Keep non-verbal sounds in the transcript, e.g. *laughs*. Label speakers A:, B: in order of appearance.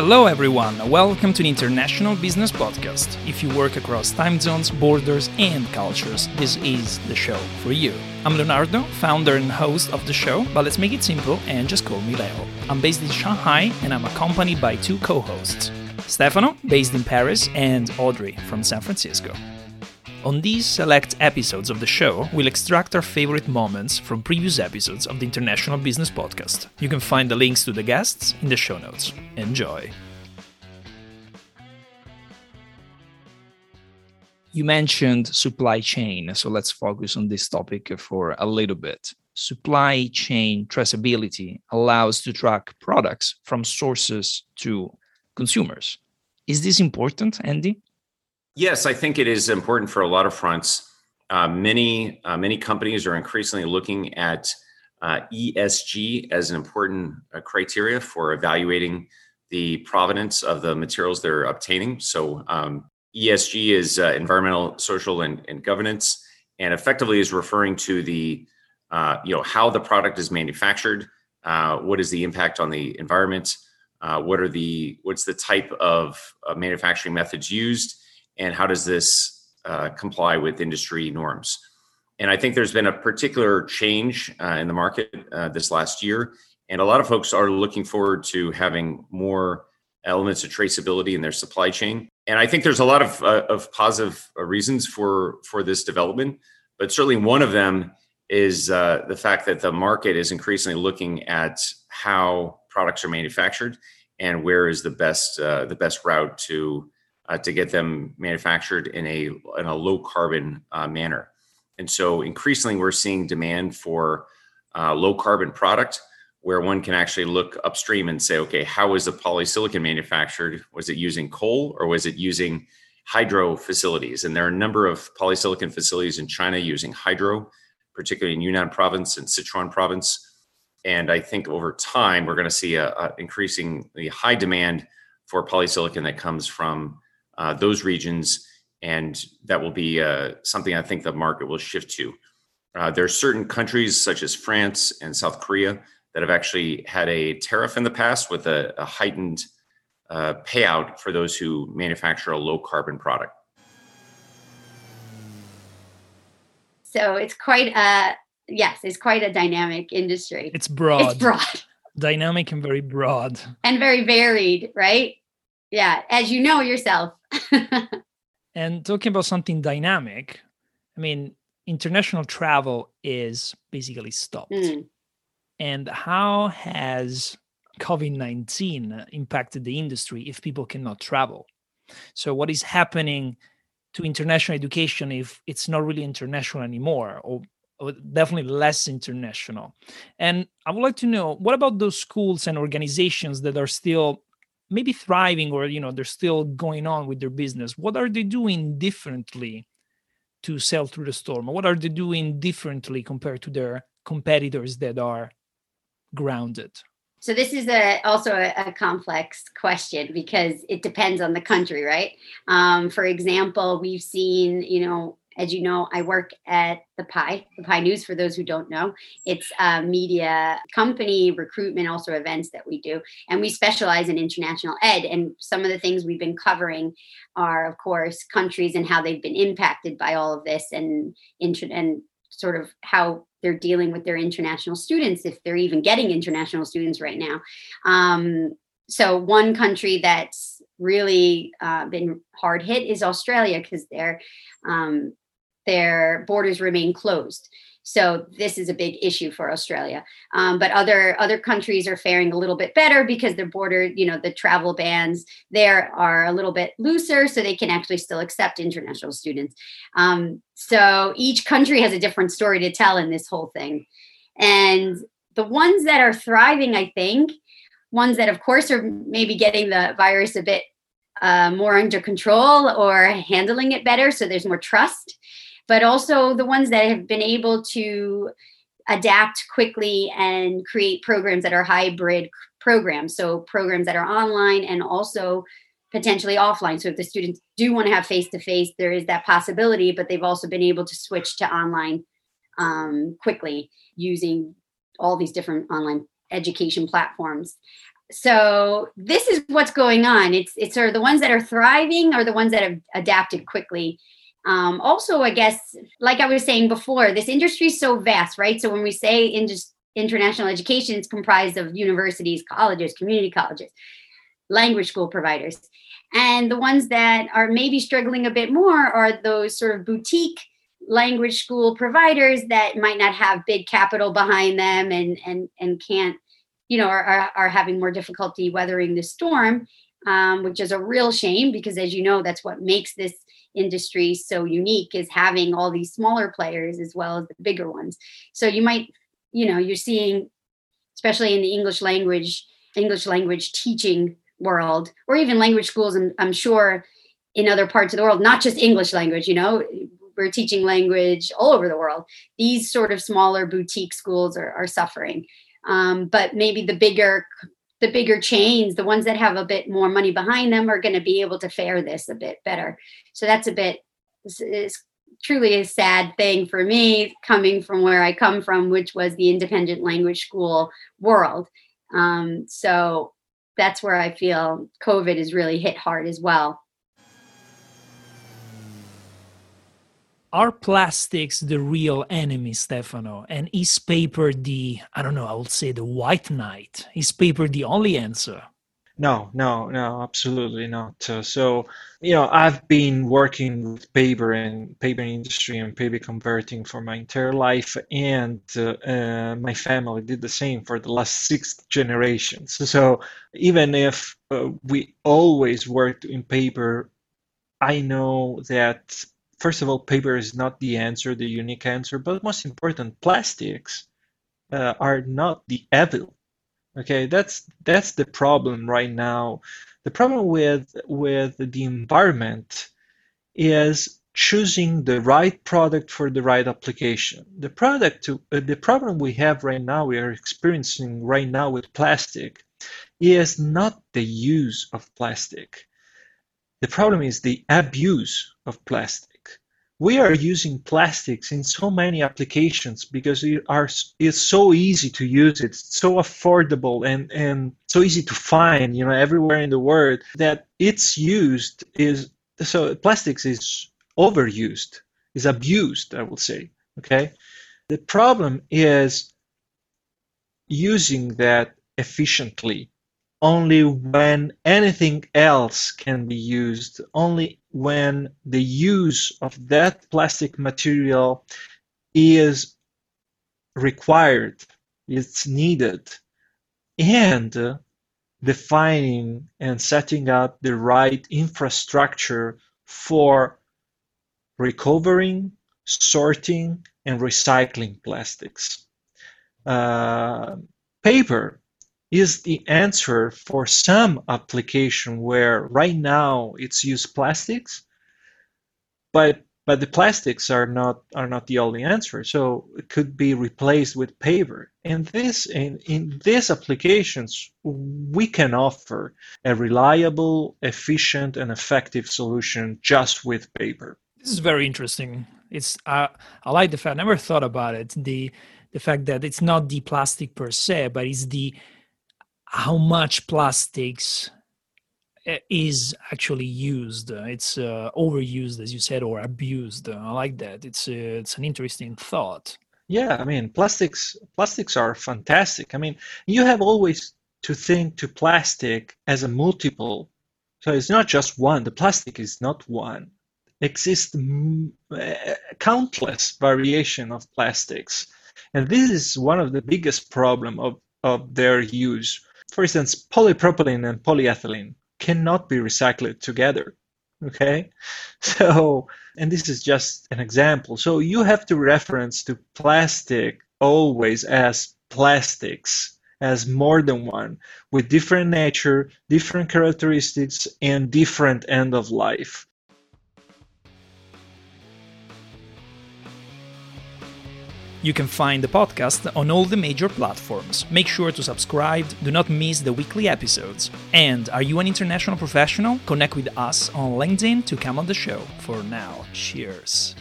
A: Hello, everyone. Welcome to the International Business Podcast. If you work across time zones, borders, and cultures, this is the show for you. I'm Leonardo, founder and host of the show, but let's make it simple and just call me Leo. I'm based in Shanghai and I'm accompanied by two co hosts Stefano, based in Paris, and Audrey from San Francisco. On these select episodes of the show, we'll extract our favorite moments from previous episodes of the International Business Podcast. You can find the links to the guests in the show notes. Enjoy. You mentioned supply chain, so let's focus on this topic for a little bit. Supply chain traceability allows to track products from sources to consumers. Is this important, Andy?
B: Yes, I think it is important for a lot of fronts. Uh, many uh, many companies are increasingly looking at uh, ESG as an important uh, criteria for evaluating the provenance of the materials they're obtaining. So um, ESG is uh, environmental, social, and, and, governance, and effectively is referring to the uh, you know how the product is manufactured, what is the impact on the environment, what are the what's the type of manufacturing methods used and how does this uh, comply with industry norms? And I think there's been a particular change uh, in the market uh, this last year, and a lot of folks are looking forward to having more elements of traceability in their supply chain. And I think there's a lot of, uh, of positive uh, reasons for for this development, but certainly one of them is uh, the fact that the market is increasingly looking at how products are manufactured and where is the best the best route to uh, to get them manufactured in a in a low carbon uh, manner. And so increasingly, we're seeing demand for uh, low carbon product where one can actually look upstream and say, okay, how was the polysilicon manufactured? Was it using coal or was it using hydro facilities? And there are a number of polysilicon facilities in China using hydro, particularly in Yunnan province and Sichuan province. And I think over time, we're going to see a, a increasingly high demand for polysilicon that comes from uh, those regions, and that will be uh, something I think the market will shift to. Uh, there are certain countries such as France and South Korea that have actually had a tariff in the past with a, a heightened uh, payout for those who manufacture a low carbon product.
C: So it's quite a yes, it's quite a dynamic industry.
A: It's broad.
C: It's broad.
A: Dynamic and very broad.
C: And very varied, right? Yeah, as you know yourself. *laughs*
A: and talking about something dynamic, I mean, international travel is basically stopped. Mm. And how has COVID 19 impacted the industry if people cannot travel? So, what is happening to international education if it's not really international anymore, or, or definitely less international? And I would like to know what about those schools and organizations that are still maybe thriving or you know they're still going on with their business what are they doing differently to sell through the storm? What are they doing differently compared to their competitors that are grounded?
C: So this is a, also a, a, complex question because it depends on the country right? Um, for example we've seen you know as you know, I work at the PIE, the PIE News. For those who don't know, it's a media company, recruitment, also events that we do, and we specialize in international ed. And some of the things we've been covering are, of course, countries and how they've been impacted by all of this, and and sort of how they're dealing with their international students, if they're even getting international students right now. Um, so one country that's really uh, been hard hit is Australia because they're um, their borders remain closed. So this is a big issue for Australia. Um, but other other countries are faring a little bit better because their border, you know, the travel bans there are a little bit looser, so they can actually still accept international students. Um, so each country has a different story to tell in this whole thing. And the ones that are thriving, I think, ones that of course are maybe getting the virus a bit uh, more under control or handling it better, so there's more trust but also the ones that have been able to adapt quickly and create programs that are hybrid programs. So programs that are online and also potentially offline. So if the students do want to have face to face, there is that possibility, but they've also been able to switch to online um, quickly using all these different online education platforms. so this is what's going on. It's it's sort of the ones that are thriving are the ones that have adapted quickly. Um, also, I guess, like I was saying before, this industry is so vast, right? So when we say in international education, it's comprised of universities, colleges, community colleges, language school providers. And the ones that are maybe struggling a bit more are those sort of boutique language school providers that might not have big capital behind them and and and can't you know are, are, are having more difficulty weathering the storm um, which is a real shame because as you know that's what makes this industry so unique is having all these smaller players as well as the bigger ones. So you might you know you're seeing especially in the english language english language teaching world or even language schools I'm, I'm sure in other parts of the world not just english language you know we're teaching language all over the world. These sort of smaller boutique schools are, are suffering. Um, but maybe the bigger the bigger chains the ones that have a bit more money behind them are going to be able to fare this a bit better. So that's a bit it's truly a sad thing for me coming from where i come from which was the independent language school world. Um, so that's where i feel covid has really hit hard as well
A: are plastics the real enemy, Stefano? And is paper the, I don't know, I would say the white knight? Is paper the only answer?
D: No, no, no, absolutely not. Uh, so, you know, I've been working with paper and paper industry and paper converting for my entire life, and uh, uh, my family did the same for the last six generations. So, even if uh, we always worked in paper, I know that first of all, paper is not the answer, the unique answer, but most important, plastics uh, are not the evil. Okay, that's that's the problem right now. The problem with with the environment is choosing the right product for the right application. The product, to, uh, the problem we have right now, we are experiencing right now with plastic, is not the use of plastic. The problem is the abuse of plastic we are using plastics in so many applications because it are it's so easy to use it's so affordable and and so easy to find you know everywhere in the world that its used is so plastics is overused is abused i will say okay? The problem is using that efficiently only when anything else can be used, only when the use of that plastic material is required, it's needed, and defining and setting up the right infrastructure for recovering, sorting, and recycling plastics. Uh, paper is the answer for some application where right now it's used plastics, but but the plastics are not are not the only answer. So it could be replaced with paper. And this in, in these applications we can offer a reliable, efficient, and effective solution just with paper.
A: This is very interesting. It's uh, I like the fact I never thought about it. The the fact that it's not the plastic per se, but it's the how much plastics eh, is actually used. It's uh, overused, as you said, or abused. I like that. It's uh, it's an interesting thought.
D: Yeah, I mean, plastics plastics are fantastic. I mean, you have always to think to plastic as a multiple. So it's not just one. The plastic is not one. Exist uh, countless variation of plastics, and this is one of the biggest problem of of their use for instance, polypropylene and polyethylene cannot be recycled together. Okay, so and this is just an example. So you have to reference to plastic always as plastics as more than one with different nature, different characteristics, and different end of life.
A: You can find the podcast on all the major platforms. Make sure to subscribe, do not miss the weekly episodes. And are you an international professional? Connect with us on LinkedIn to come on the show. For now, cheers.